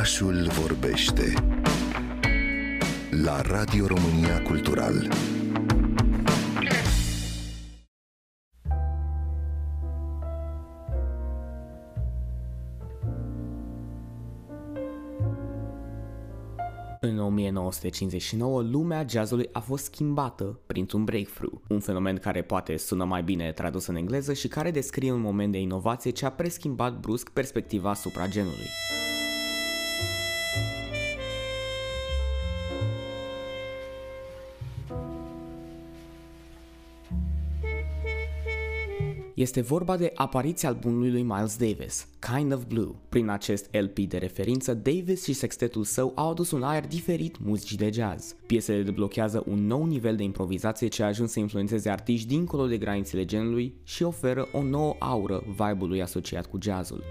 Orașul vorbește la Radio România Cultural. În 1959, lumea jazzului a fost schimbată printr-un breakthrough, un fenomen care poate sună mai bine tradus în engleză și care descrie un moment de inovație ce a preschimbat brusc perspectiva asupra genului. Este vorba de apariția albumului lui Miles Davis, Kind of Blue. Prin acest LP de referință, Davis și sextetul său au adus un aer diferit muzicii de jazz. Piesele deblochează un nou nivel de improvizație ce a ajuns să influențeze artiști dincolo de granițele genului și oferă o nouă aură vibe-ului asociat cu jazzul.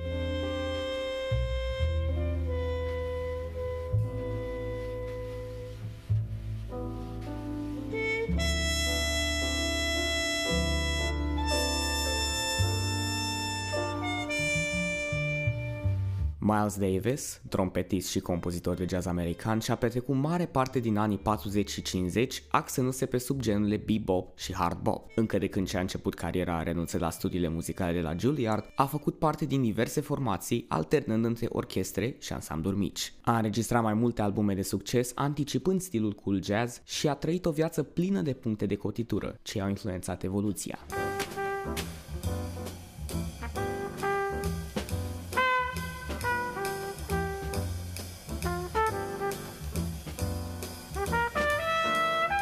Miles Davis, trompetist și compozitor de jazz american, și-a petrecut mare parte din anii 40 și 50 axându-se pe subgenurile bebop și hard bop. Încă de când și-a început cariera renunțând la studiile muzicale de la Juilliard, a făcut parte din diverse formații, alternând între orchestre și ansambluri mici. A înregistrat mai multe albume de succes, anticipând stilul cool jazz și a trăit o viață plină de puncte de cotitură, ce au influențat evoluția.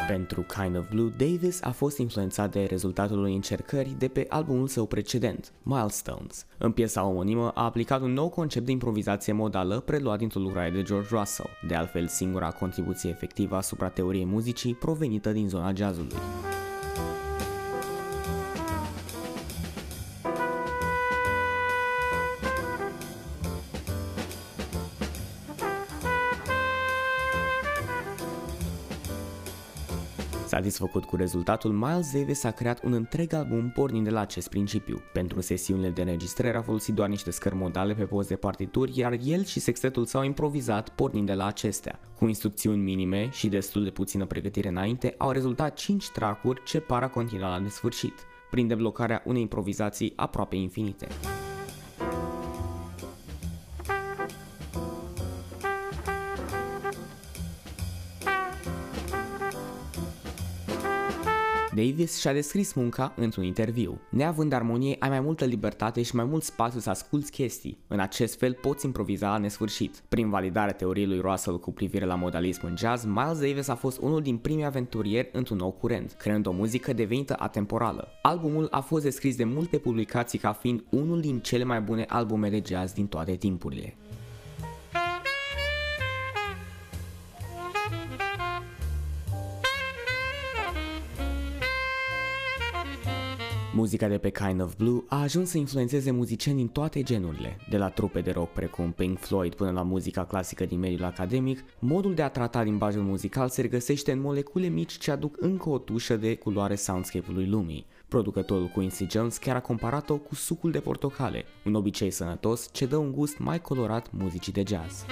Pentru Kind of Blue, Davis a fost influențat de rezultatul unei încercări de pe albumul său precedent, Milestones. În piesa omonimă a aplicat un nou concept de improvizație modală preluat dintr-o lucrare de George Russell, de altfel singura contribuție efectivă asupra teoriei muzicii provenită din zona jazzului. Satisfăcut cu rezultatul, Miles Davis a creat un întreg album pornind de la acest principiu. Pentru sesiunile de înregistrare a folosit doar niște scări modale pe post de partituri, iar el și sextetul s-au improvizat pornind de la acestea. Cu instrucțiuni minime și destul de puțină pregătire înainte, au rezultat 5 tracuri ce par a continua la nesfârșit, prin deblocarea unei improvizații aproape infinite. Davis și-a descris munca într-un interviu. Neavând armonie, ai mai multă libertate și mai mult spațiu să asculți chestii. În acest fel poți improviza la nesfârșit. Prin validarea teoriei lui Russell cu privire la modalism în jazz, Miles Davis a fost unul din primii aventurieri într-un nou curent, creând o muzică devenită atemporală. Albumul a fost descris de multe publicații ca fiind unul din cele mai bune albume de jazz din toate timpurile. Muzica de pe Kind of Blue a ajuns să influențeze muzicieni din toate genurile, de la trupe de rock precum Pink Floyd până la muzica clasică din mediul academic, modul de a trata limbajul muzical se regăsește în molecule mici ce aduc încă o tușă de culoare soundscape-ului lumii. Producătorul Quincy Jones chiar a comparat-o cu sucul de portocale, un obicei sănătos ce dă un gust mai colorat muzicii de jazz.